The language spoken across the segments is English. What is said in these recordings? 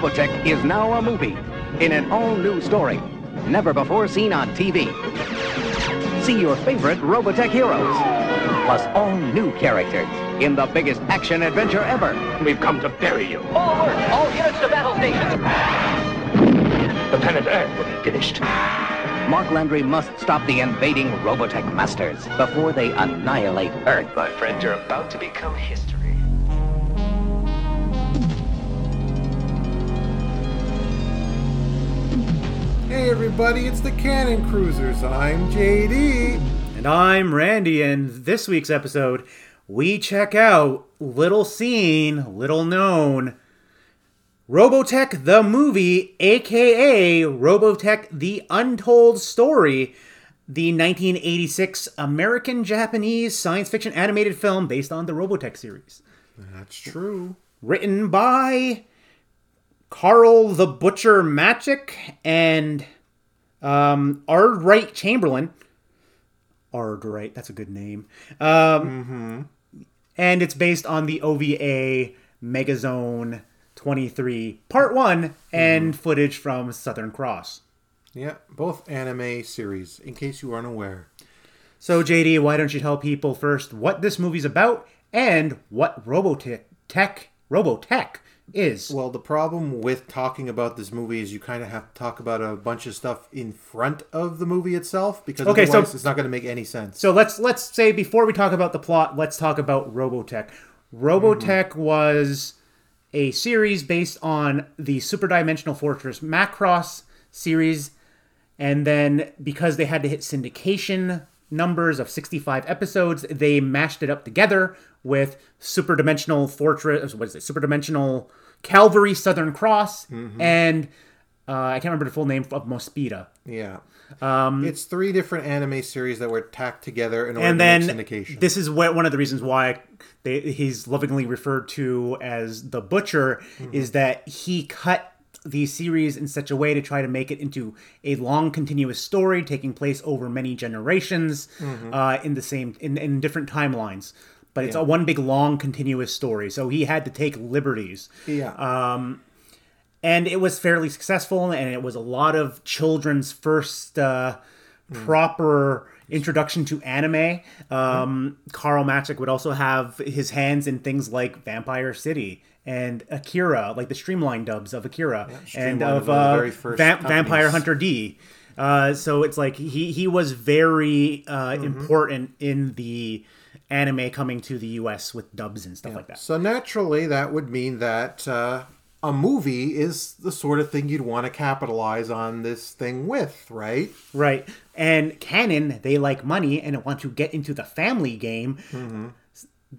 Robotech is now a movie in an all-new story, never before seen on TV. See your favorite Robotech heroes, plus all new characters in the biggest action adventure ever. We've come to bury you. All alert! All units to battle stations! The planet Earth will be finished. Mark Landry must stop the invading Robotech masters before they annihilate Earth. My friend, you're about to become history. Hey everybody, it's the Cannon Cruisers. I'm JD. And I'm Randy, and this week's episode, we check out little seen, little known Robotech the movie, aka Robotech the Untold Story, the 1986 American Japanese science fiction animated film based on the Robotech series. That's true. Written by Carl the Butcher Macek and um, Ardwight Chamberlain. Ardwight, that's a good name. Um, And it's based on the OVA Megazone 23 Part 1 and footage from Southern Cross. Yeah, both anime series, in case you aren't aware. So, JD, why don't you tell people first what this movie's about and what Robotech tech, Robotech is? Well, the problem with talking about this movie is you kind of have to talk about a bunch of stuff in front of the movie itself because Okay, so- otherwise it's not going to make any sense. So let's let's say before we talk about the plot, let's talk about Robotech. Robotech mm-hmm. was a series based on the Super Dimensional Fortress Macross series, and then because they had to hit syndication numbers of 65 episodes, they mashed it up together with Super Dimensional Fortress. What is it? Super Dimensional Cavalry Southern Cross and uh, I can't remember the full name of Mospeada. yeah. it's three different anime series that were tacked together in order and to then make syndication. this is what, one of the reasons why they, he's lovingly referred to as the butcher Mm-hmm. is that he cut the series in such a way to try to make it into a long continuous story taking place over many generations Mm-hmm. uh, in the same in, in different timelines but it's a one big long continuous story. So he had to take liberties. Yeah. uh, and it was fairly successful and it was a lot of children's first uh, proper introduction to anime. Um, carl Macek would also have his hands in things like vampire city and akira like the streamlined dubs of akira and of of uh, Va- vampire hunter d. Uh, so it's like he he was very uh, Mm-hmm. important in the anime coming to the us with dubs and stuff like that So naturally, that would mean that uh, a movie is the sort of thing you'd want to capitalize on this thing with, right? Right. And Cannon, they like money and want to get into the family game.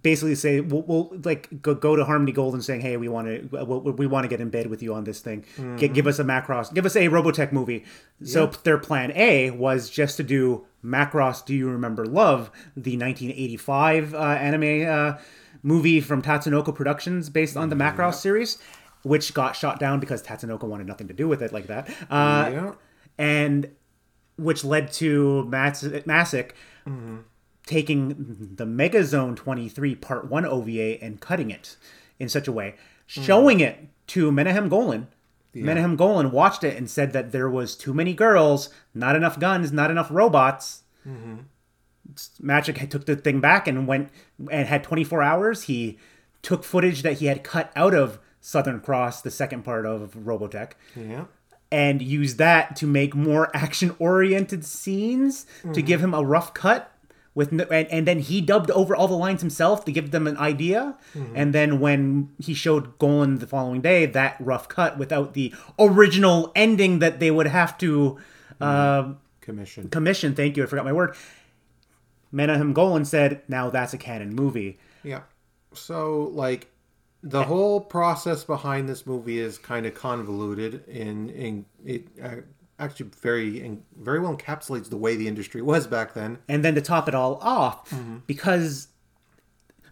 Basically, say we'll, we'll like go, go to Harmony Gold and saying, "Hey, we want to we, we want to get in bed with you on this thing. Get, give us a Macross, give us a Robotech movie." So their plan A was just to do Macross. Do you remember Love, the 1985 uh, anime uh, movie from Tatsunoko Productions based on the Macross series, which got shot down because Tatsunoko wanted nothing to do with it like that. Uh, yeah. and which led to Mas- Macek taking the Megazone 23 Part 1 OVA and cutting it in such a way, hmm. showing it to Menahem Golan. Yeah. Menahem Golan watched it and said that there was too many girls, not enough guns, not enough robots. Mm-hmm. Macek had took the thing back and went and had 24 hours. He took footage that he had cut out of Southern Cross, the second part of Robotech, Yeah. and used that to make more action oriented scenes to mm-hmm. give him a rough cut with no, and, and then he dubbed over all the lines himself to give them an idea. And then when he showed Golan the following day that rough cut without the original ending that they would have to uh, Commission. commission. Thank you i forgot my word. Menahem Golan said now that's a Cannon movie. Yeah. So, like, the whole process behind this movie is kind of convoluted, and, and it uh, actually very very well encapsulates the way the industry was back then. And then to top it all off, because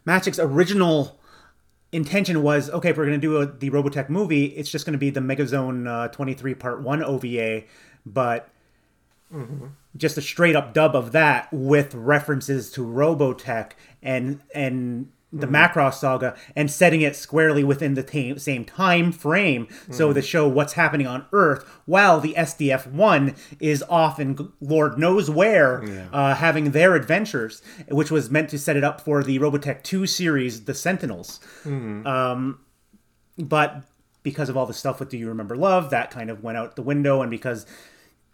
Macek's original intention was okay, if we're going to do a, the Robotech movie, it's just going to be the Megazone uh, 23 Part 1 OVA, but just a straight up dub of that with references to Robotech and and the Macross saga and setting it squarely within the ta- same time frame so to show what's happening on Earth while the SDF 1 is off in Lord knows where uh, having their adventures, which was meant to set it up for the Robotech 2 series, The Sentinels. Um, but because of all the stuff with Do You Remember Love, that kind of went out the window, and because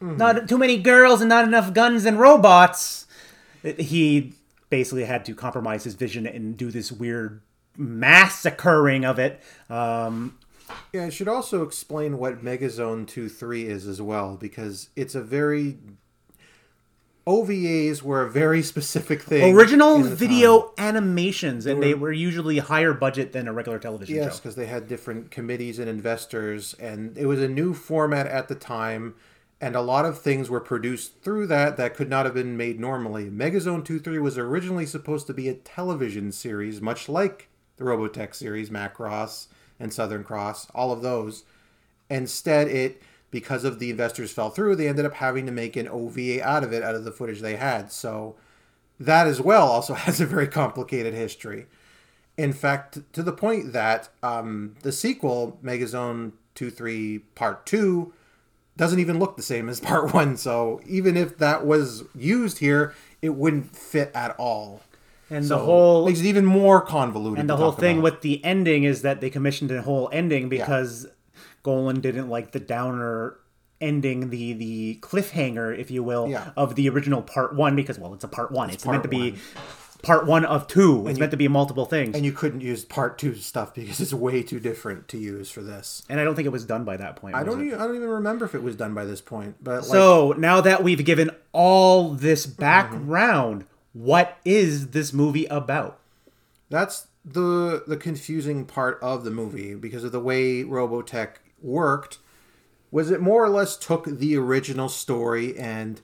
not too many girls and not enough guns and robots, he basically had to compromise his vision and do this weird massacring of it. Um, Yeah, I should also explain what Megazone 2 3 is as well, because it's a very. OVAs were a very specific thing. original video time. animations, and they were usually higher budget than a regular television Yes, show. because they had different committees and investors, and it was a new format at the time, and a lot of things were produced through that that could not have been made normally. Megazone 2 3 was originally supposed to be a television series, much like the Robotech series, Macross and Southern Cross, all of those. Instead, it because of the investors fell through, they ended up having to make an OVA out of it, out of the footage they had. So that as well also has a very complicated history. In fact, to the point that um, the sequel, Megazone 2 3 Part 2, doesn't even look the same as Part 1. So even if that was used here, it wouldn't fit at all. And So the whole makes it even more convoluted. and the whole thing about. with the ending is that they commissioned a whole ending because Golan didn't like the downer ending, the the cliffhanger, if you will, Yeah. of the original part one. Because well, it's a part one. It's, part meant to be one. Part one of two. It's meant to be multiple things. and you couldn't use Part 2 stuff because it's way too different to use for this. And I don't think it was done by that point. I don't even, I don't even remember if it was done by this point, but like, So now that we've given all this background, mm-hmm. what is this movie about? That's the the confusing part of the movie because of the way Robotech worked. Was it more or less took the original story and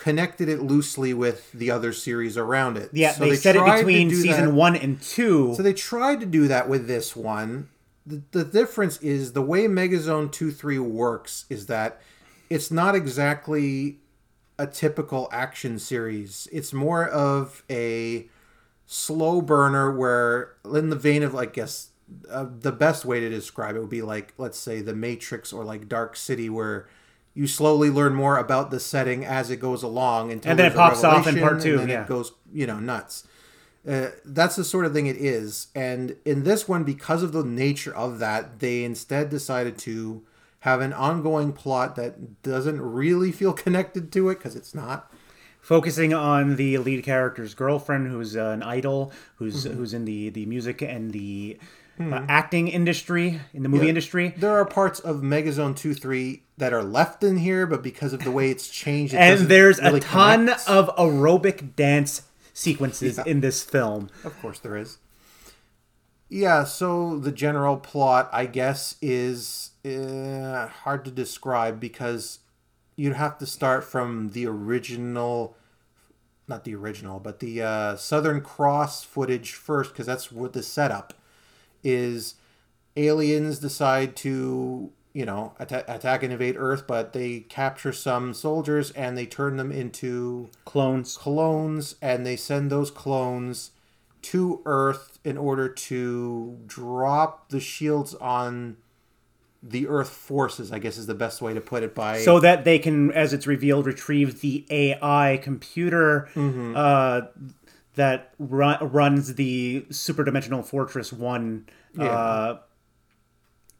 connected it loosely with the other series around it? Yeah, So they, set it between season that- one and two. So they tried to do that with this one. The, the difference is the way Megazone 2 3 works is that it's not exactly a typical action series. It's more of a slow burner where, in the vein of, I guess, uh, the best way to describe it would be like, let's say, The Matrix or like Dark City, where you slowly learn more about the setting as it goes along until And then it pops off in part two, and then yeah. it goes, you know, nuts. Uh, that's the sort of thing it is. And in this one, because of the nature of that, they instead decided to have an ongoing plot that doesn't really feel connected to it because it's not. focusing on the lead character's girlfriend, who's uh, an idol, who's Mm-hmm. who's in the the music and the uh, acting industry, in the movie industry. There are parts of Megazone 2 3 that are left in here, but because of the way it's changed, it And there's really a ton connect. of aerobic dance sequences Yeah. in this film. Of course, there is. Yeah, so the general plot, I guess, is uh, hard to describe because you'd have to start from the original, not the original, but the uh, Southern Cross footage first, because that's what the setup is. Aliens decide to, you know, atta- attack and invade Earth, but they capture some soldiers and they turn them into Clones. clones and they send those clones to Earth in order to drop the shields on the Earth forces, I guess is the best way to put it by So that they can, as it's revealed, retrieve the AI computer Mm-hmm. uh, that ru- runs the Super Dimensional Fortress 1 uh,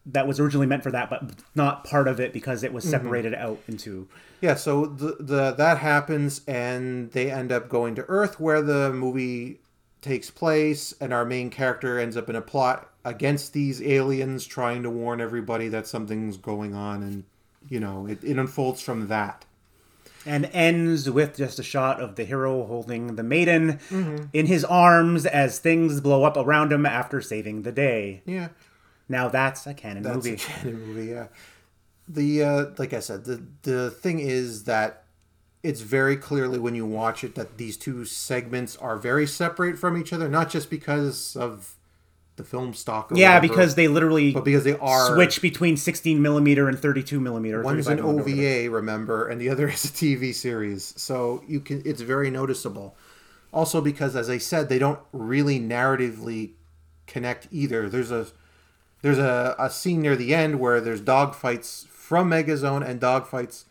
that was originally meant for that, but not part of it because it was Mm-hmm. separated out into. Yeah, so the, the that happens and they end up going to Earth where the movie takes place and our main character ends up in a plot against these aliens trying to warn everybody that something's going on and you know, it, it unfolds from that. And ends with just a shot of the hero holding the maiden Mm-hmm. in his arms as things blow up around him after saving the day. Yeah. Now that's a Cannon That's movie. That's a Cannon movie, yeah. The uh, like I said, the the thing is that it's very clearly when you watch it that these two segments are very separate from each other, not just because of the film stock. Yeah, whatever, because they literally but because they are switch between 16 millimeter and 32 millimeter. One's 35 an. OVA, remember, and the other is a TV series. So you can it's very noticeable. Also, because as I said, they don't really narratively connect either. There's a there's a, a scene near the end where there's dogfights from Megazone and dogfights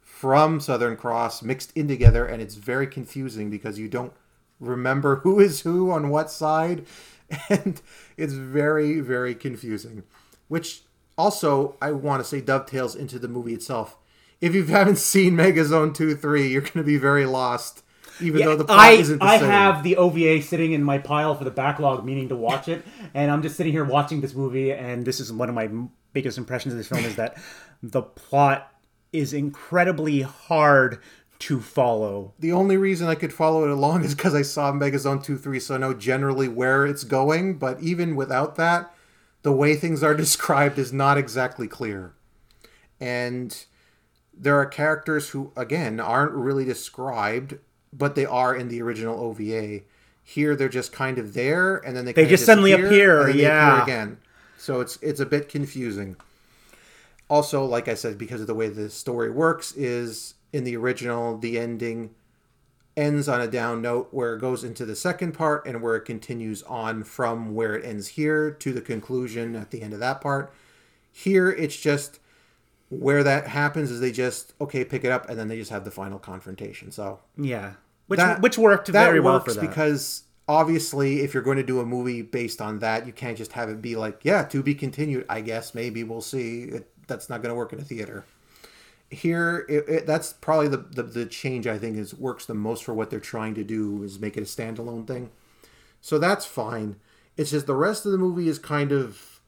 from Southern Cross mixed in together, and it's very confusing because you don't remember who is who on what side, and it's very very confusing. Which also I want to say dovetails into the movie itself. If you haven't seen Megazone two three, you're going to be very lost. Even though the plot I, isn't the I same. have the OVA sitting in my pile for the backlog, meaning to watch it, and I'm just sitting here watching this movie, and this is one of my biggest impressions of this film is that the plot is incredibly hard to follow. The only reason I could follow it along is because I saw Megazone 2 3, so I know generally where it's going. But even without that, the way things are described is not exactly clear. And there are characters who, again, aren't really described, but they are in the original OVA. Here, they're just kind of there, and then they They just suddenly appear, and then they yeah. again. So it's it's a bit confusing. Also, like I said, because of the way the story works, is in the original, the ending ends on a down note where it goes into the second part and where it continues on from where it ends here to the conclusion at the end of that part. Here, it's just where that happens is they just okay pick it up and then they just have the final confrontation. So Yeah, which that- which worked that very well works for that. because obviously if you're going to do a movie based on that, you can't just have it be like yeah to be continued. I guess maybe we'll see. It, that's not going to work in a theater here it, it, that's probably the, the the change i think is works the most for what they're trying to do is make it a standalone thing. So that's fine. It's just the rest of the movie is kind of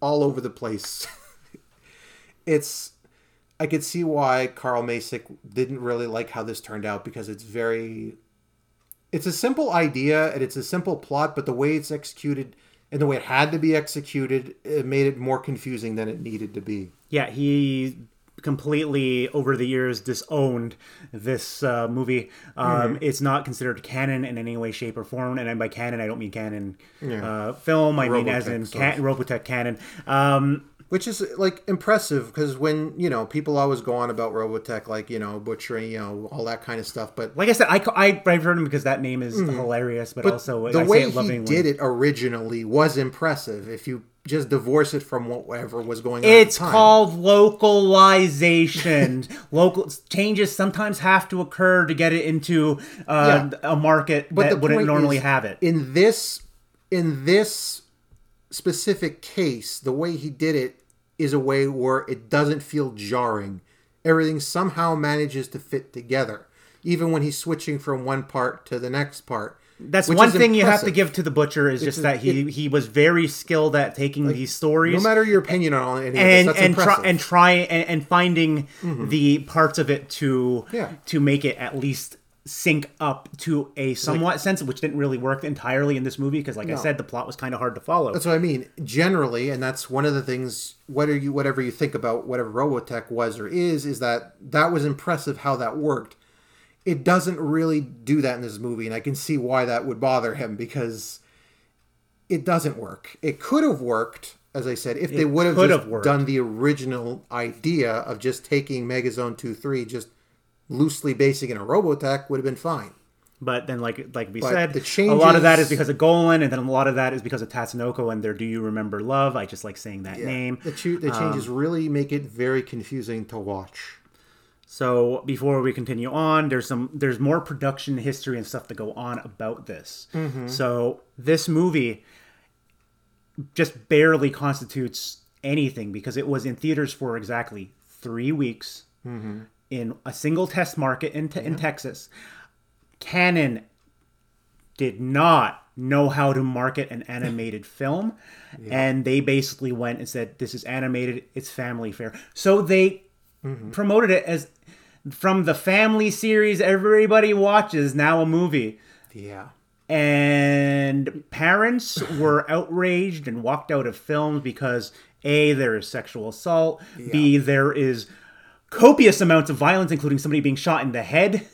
all over the place. It's i could see why carl Macek didn't really like how this turned out because it's very it's a simple idea and it's a simple plot but the way it's executed and the way it had to be executed it made it more confusing than it needed to be. Yeah, he completely over the years disowned this uh, movie. Um, Mm-hmm. It's not considered canon in any way, shape, or form. And by canon, I don't mean Cannon uh, film. I mean as in ca- Robotech canon. Um, which is like impressive because when you know people always go on about Robotech, like you know butchering, you know all that kind of stuff, but like I said, I I I've heard him because that name is hilarious, but, Mm-hmm. but also the I way say it he lovingly. did it originally was impressive. If you just divorce it from whatever was going on, It's at the time. called localization. Local changes sometimes have to occur to get it into uh, a market But that wouldn't normally is, have it. in this in this specific case. The way he did it is a way where it doesn't feel jarring. Everything somehow manages to fit together, even when he's switching from one part to the next part. That's which one thing you have to give to the butcher is just a- that he he was very skilled at taking these stories No matter your opinion on any of this, and that's and try and try and, and finding mm-hmm. the parts of it to Yeah. to make it at least sync up to a somewhat sense, which didn't really work entirely in this movie because, like I said, the plot was kind of hard to follow. That's what I mean. Generally, and that's one of the things. Whether you whatever you think about whatever Robotech was or is, is that that was impressive how that worked. It doesn't really do that in this movie, and I can see why that would bother him because it doesn't work. It could have worked, as I said, if they would have just worked. done the original idea of just taking Megazone two three, just loosely basing it on Robotech, would have been fine. But then, like like we But said, the a lot of that is because of Golan, and then a lot of that is because of Tatsunoko and their "Do You Remember Love?" I just like saying that name. The, chu- the changes Um, really make it very confusing to watch. So before we continue on, there's some there's more production history and stuff to go on about this. Mm-hmm. So this movie just barely constitutes anything because it was in theaters for exactly three weeks mm-hmm. in a single test market in, te- in Texas. Cannon did not know how to market an animated film and they basically went and said this is animated. It's family fare so they Mm-hmm. promoted it as from the family series everybody watches now a movie. Yeah. and parents were outraged and walked out of films because a there is sexual assault b there is copious amounts of violence including somebody being shot in the head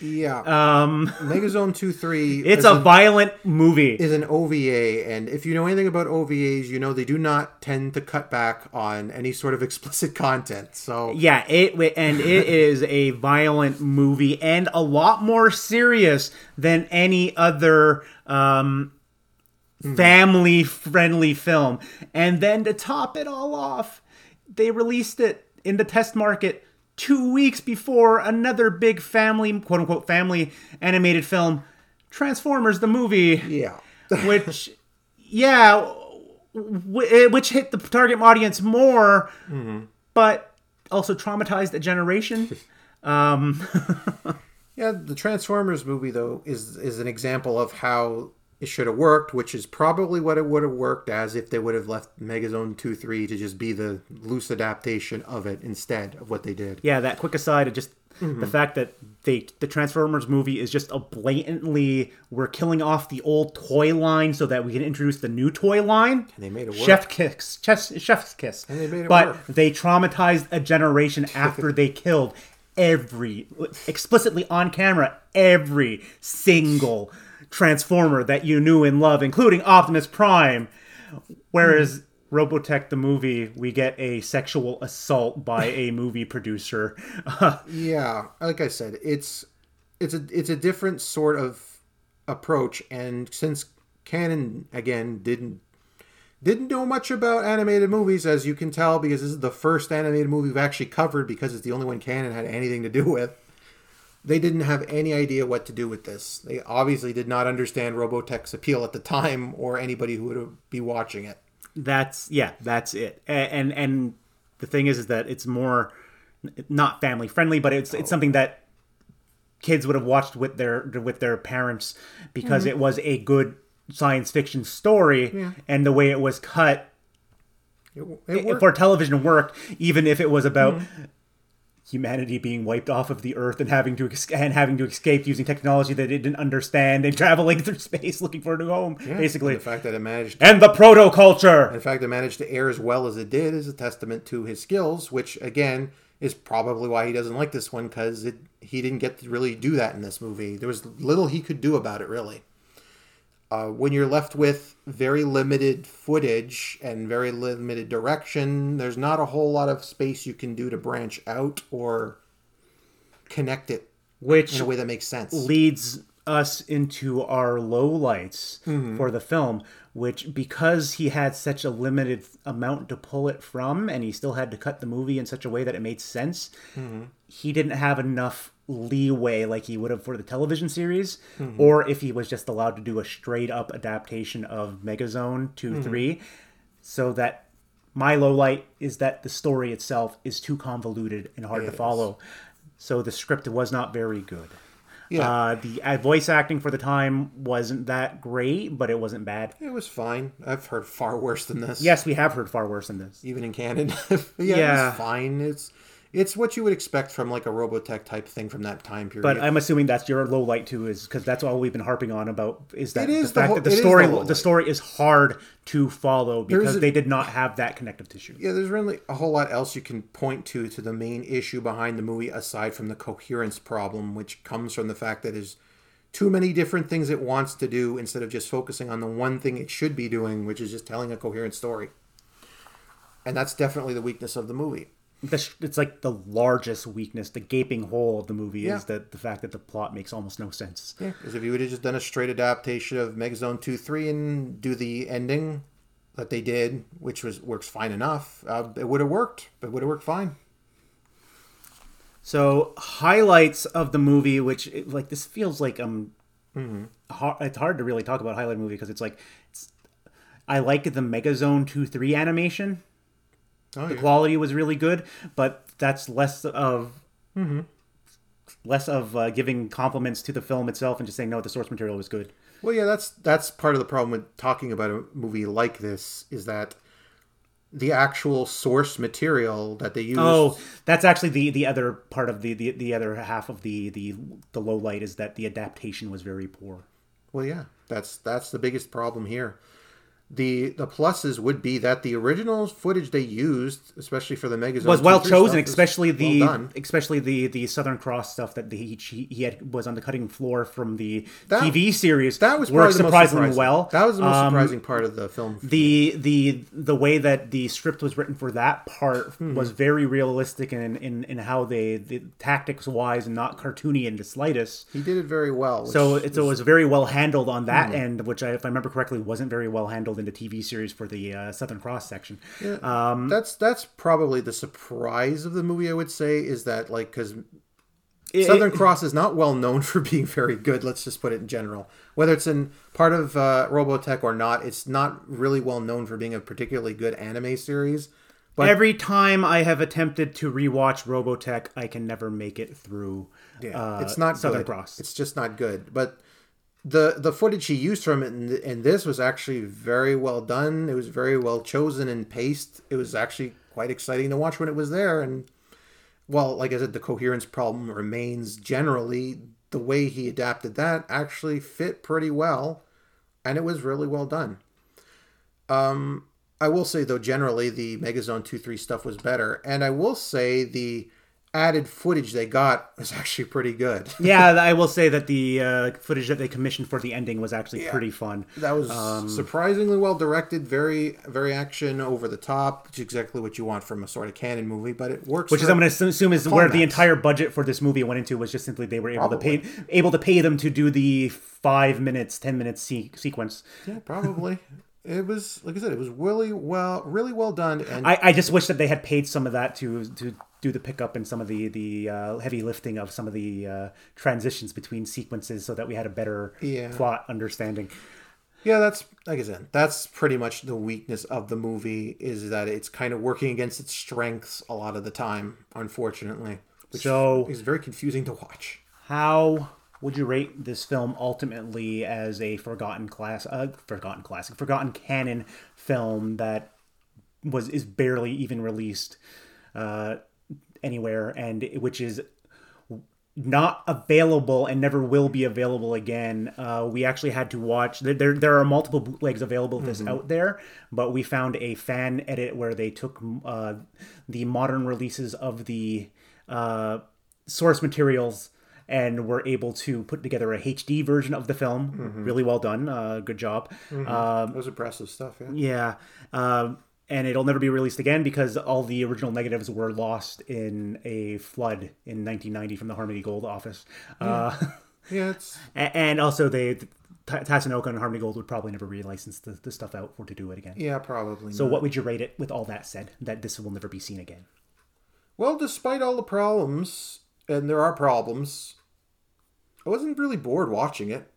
Yeah. Um, Megazone Two Three. It's a violent movie. Is an OVA, and if you know anything about OVAs, you know they do not tend to cut back on any sort of explicit content. So yeah, it and it is a violent movie and a lot more serious than any other um, family friendly film. And then to top it all off, they released it in the test market two weeks before another big family, quote unquote, family animated film, Transformers the movie. Yeah. which, yeah, w- which hit the target audience more, mm-hmm. but also traumatized a generation. Um, yeah, the Transformers movie though is is an example of how it should have worked, which is probably what it would have worked as if they would have left Megazone 2 3 to just be the loose adaptation of it instead of what they did. Yeah, that quick aside of just mm-hmm. the fact that they the Transformers movie is just a blatantly we're killing off the old toy line so that we can introduce the new toy line. And they made it work. Chef kiss, chef, chef's kiss. And they made it but work. they traumatized a generation after they killed every explicitly on camera every single Transformer that you knew and loved, including Optimus Prime. Whereas hmm. Robotech the movie, we get a sexual assault by a movie producer. yeah, like I said, it's it's a it's a different sort of approach, and since Cannon again didn't didn't know much about animated movies, as you can tell, because this is the first animated movie we've actually covered because it's the only one Cannon had anything to do with they didn't have any idea what to do with this. They obviously did not understand Robotech's appeal at the time or anybody who would be watching it. That's yeah, that's it. And and the thing is is that it's more not family friendly, but it's it's something that kids would have watched with their with their parents because mm-hmm. it was a good science fiction story yeah. and the way it was cut it, it for television worked even if it was about mm-hmm humanity being wiped off of the earth and having to and having to escape using technology that it didn't understand. And traveling through space looking for a new home yeah, basically. the fact that it managed and the proto culture in fact it managed to air as well as it did is a testament to his skills which again is probably why he doesn't like this one because he didn't get to really do that in this movie. There was little he could do about it really uh, when you're left with very limited footage and very limited direction, there's not a whole lot of space you can do to branch out or connect it which in a way that makes sense. Leads us into our lowlights mm-hmm. for the film, which because he had such a limited amount to pull it from and he still had to cut the movie in such a way that it made sense, mm-hmm. he didn't have enough leeway like he would have for the television series, mm-hmm. or if he was just allowed to do a straight up adaptation of Megazone 2 mm-hmm. 3. So that my low light is that the story itself is too convoluted and hard it to is. follow. So the script was not very good. Yeah. Uh, the uh, voice acting for the time wasn't that great, but it wasn't bad. It was fine. I've heard far worse than this. Yes, we have heard far worse than this. Even in Canada. yeah, yeah. it's fine. It's it's what you would expect from like a Robotech type thing from that time period. But I'm assuming that's your low light too, is because that's all we've been harping on about is that the fact the that the story the, the, story is hard to follow because a, they did not have that connective tissue. Yeah, there's really a whole lot else you can point to to the main issue behind the movie aside from the coherence problem, which comes from the fact that there's too many different things it wants to do instead of just focusing on the one thing it should be doing, which is just telling a coherent story. And that's definitely the weakness of the movie it's like the largest weakness, the gaping hole of the movie yeah. is that the fact that the plot makes almost no sense. Yeah, because if you would have just done a straight adaptation of Megazone two three and do the ending that they did, which was works fine enough, uh, it would have worked. It would have worked fine. So highlights of the movie, which like this feels like um, mm-hmm. hard, it's hard to really talk about highlight movie because it's like it's, I like the Megazone two three animation Oh, the yeah. quality was really good, but that's less of mm-hmm. less of uh, giving compliments to the film itself and just saying no, the source material was good. Well, yeah, that's that's part of the problem with talking about a movie like this is that the actual source material that they use. Oh, that's actually the the other part of the the, the other half of the the the low light is that the adaptation was very poor. Well, yeah, that's that's the biggest problem here. The the pluses would be that the original footage they used, especially for the Megazone, was well chosen, stuff, especially the well especially the the Southern Cross stuff that the, he he had was on the cutting floor from the That- TV series. That was worked the most surprisingly surprising. well. That was the most Um, surprising part of the film. the the the way that the script was written for that part Hmm. was very realistic in, in in how they the tactics wise and not cartoony in the slightest. he did it very well. which So it, so it was very well handled on that Hmm. end, which I, if I remember correctly, wasn't very well handled in the TV series for the uh, Southern Cross section. Um, that's that's probably the surprise of the movie. I would say is that like because Southern it- Cross is not well known for being very good. Let's just put it in general. Whether it's in part of uh, Robotech or not, it's not really well known for being a particularly good anime series. But Every time I have attempted to rewatch Robotech, I can never make it through. yeah, uh, it's not Southern good. Cross. It's just not good. But the the footage he used from it in, in this was actually very well done. It was very well chosen and paced. It was actually quite exciting to watch when it was there. And well, like I said, the coherence problem remains generally. The way he adapted that actually fit pretty well, and it was really well done. Um, I will say though, generally the Megazone two three stuff was better, and I will say the added footage they got was actually pretty good. yeah, I will say that the uh, footage that they commissioned for the ending was actually pretty fun. That was Um, surprisingly well directed, very very action over the top, which is exactly what you want from a sort of Cannon movie. But it works. Which is I'm going to assume is where the entire budget for this movie went into was just simply they were able Probably. to pay able to pay them to do the five minutes, ten minutes se- sequence. Yeah, probably. it was like I said, it was really well, really well done, and I, I just wish that they had paid some of that to to do the pickup and some of the the uh, heavy lifting of some of the uh, transitions between sequences, so that we had a better Yeah. plot understanding. Yeah, that's like I said, that's pretty much the weakness of the movie is that it's kind of working against its strengths a lot of the time, unfortunately. Which So- is very confusing to watch. How would you rate this film ultimately as a forgotten class, uh, forgotten classic, forgotten Cannon film that was is barely even released uh, anywhere, and which is not available and never will be available again. Uh, we actually had to watch. There, there, are multiple bootlegs available of this out there, but we found a fan edit where they took uh, the modern releases of the uh, source materials and were able to put together a HD version of the film. Really well done. Uh, good job. Um, That was impressive stuff. Yeah. yeah. Um, and it'll never be released again because all the original negatives were lost in a flood in 1990 from the Harmony Gold office. Uh, Yeah, it's and also, they Tatsunoko and Harmony Gold would probably never relicense the, the stuff out for to do it again. yeah, probably. So, not. what would you rate it with all that said? That this will never be seen again. Well, despite all the problems, and there are problems, I wasn't really bored watching it.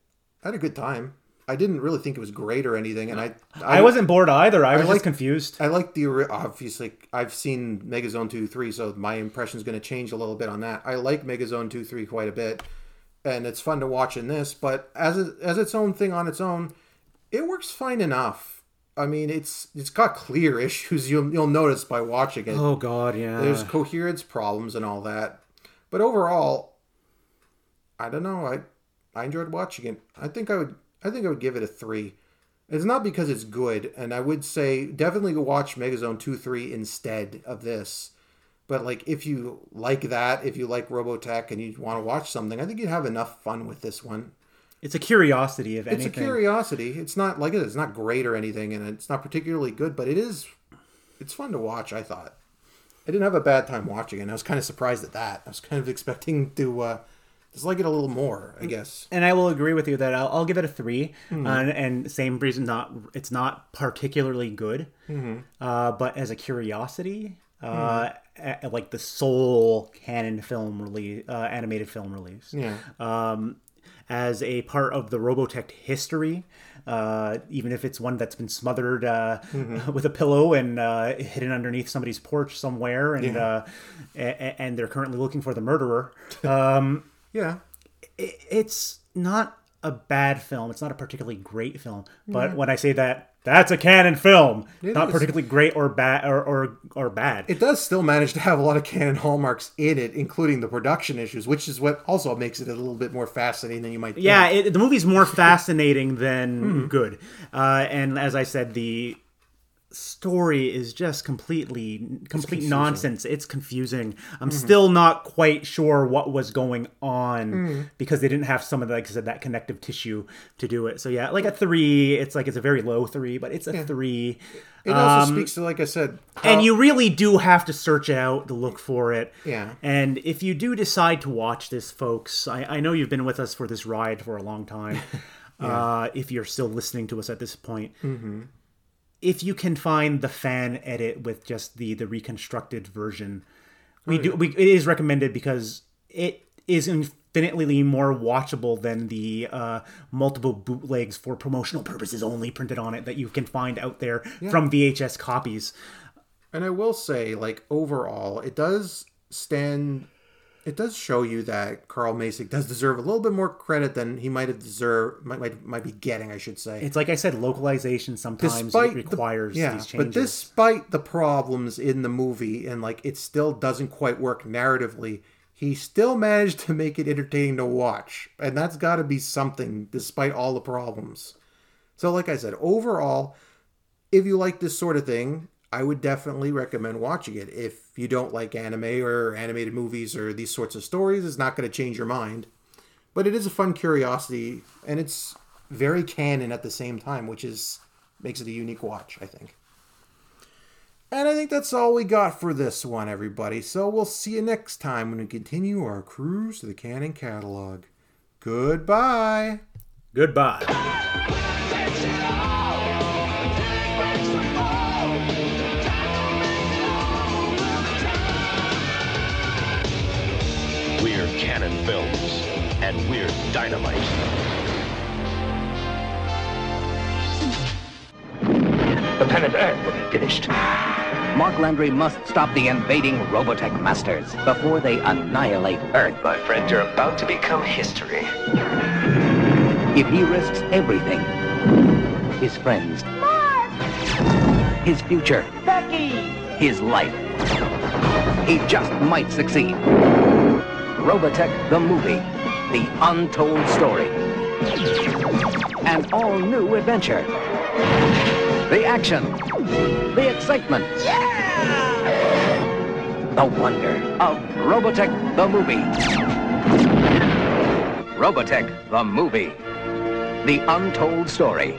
I had a good time. I didn't really think it was great or anything, and I I, wasn't bored either. I was like- just confused. I like the obviously I've seen Megazone two three, so my impression is going to change a little bit on that. I like Megazone two three quite a bit, and it's fun to watch in this. But as a, as its own thing on its own, it works fine enough. I mean, it's it's got clear issues you'll you'll notice by watching it. Oh God, yeah. There's coherence problems and all that, but overall, I don't know. I I enjoyed watching it. I think I would I think I would give it a three. It's not because it's good, and I would say definitely go watch Megazone two three instead of this. But like if you like that, if you like Robotech and you want to watch something, I think you'd have enough fun with this one. it's a curiosity, if anything. It's a curiosity. It's not like it. It's not great or anything, and it's not particularly good, but it is. It's fun to watch. I thought. I didn't have a bad time watching it. and I was kind of surprised at that. I was kind of expecting to uh, just like it a little more. I guess. and I will agree with you that I'll, I'll give it a 3 Hmm. uh, and, same reason not it's not particularly good, Mm-hmm. uh, but as a curiosity, uh, Hmm. a- like the sole Cannon film release, uh, animated film release, Yeah. um, as a part of the Robotech history. Uh, even if it's one that's been smothered uh, Mm-hmm. with a pillow and uh, hidden underneath somebody's porch somewhere, and Yeah. uh, a- and they're currently looking for the murderer. Um, Yeah. it- it's not a bad film. It's not a particularly great film. But when I say that, that's a Cannon film. not is. particularly great or bad or, or or bad. It does still manage to have a lot of Cannon hallmarks in it, including the production issues, which is what also makes it a little bit more fascinating than you might. think. yeah, it, the movie's more fascinating than good. Uh, and as I said, the story is just completely complete nonsense. It's confusing. I'm still not quite sure what was going on because they didn't have some of the, like I said, that connective tissue to do it. So yeah, like a three, it's like it's a very low three, but it's a three. It also speaks to, like I said, And you really do have to search out to look for it. Yeah. And if you do decide to watch this, folks, I, I know you've been with us for this ride for a long time. uh, if you're still listening to us at this point, Mm-hmm. If you can find the fan edit with just the the reconstructed version, we Oh, do. We, it is recommended because it is infinitely more watchable than the uh, multiple bootlegs for promotional purposes only printed on it that you can find out there from VHS copies. And I will say, like overall, it does stand. It does show you that Carl Macek does deserve a little bit more credit than he might have deserved, might might, might be getting, I should say. It's like I said, localization sometimes Despite the- requires yeah, these changes. but despite the problems in the movie and like it still doesn't quite work narratively, he still managed to make it entertaining to watch, and that's got to be something despite all the problems. So, like I said, overall, if you like this sort of thing, I would definitely recommend watching it. If you don't like anime or animated movies or these sorts of stories, it's not going to change your mind. But it is a fun curiosity, and it's very Cannon at the same time, which is makes it a unique watch, I think. And I think that's all we got for this one, everybody. So we'll see you next time when we continue our cruise to the Cannon catalog. Goodbye. Goodbye. We're Cannon Films, and we're dynamite. The Planet Earth will be finished. Mark Landry must stop the invading Robotech masters before they annihilate Earth. My friend, you're about to become history. If he risks everything, his friends, his future, Becky! his life, he just might succeed. Robotech the movie, the untold story. An all-new adventure. The action, the excitement. The wonder of Robotech the movie. Robotech the movie. The untold story.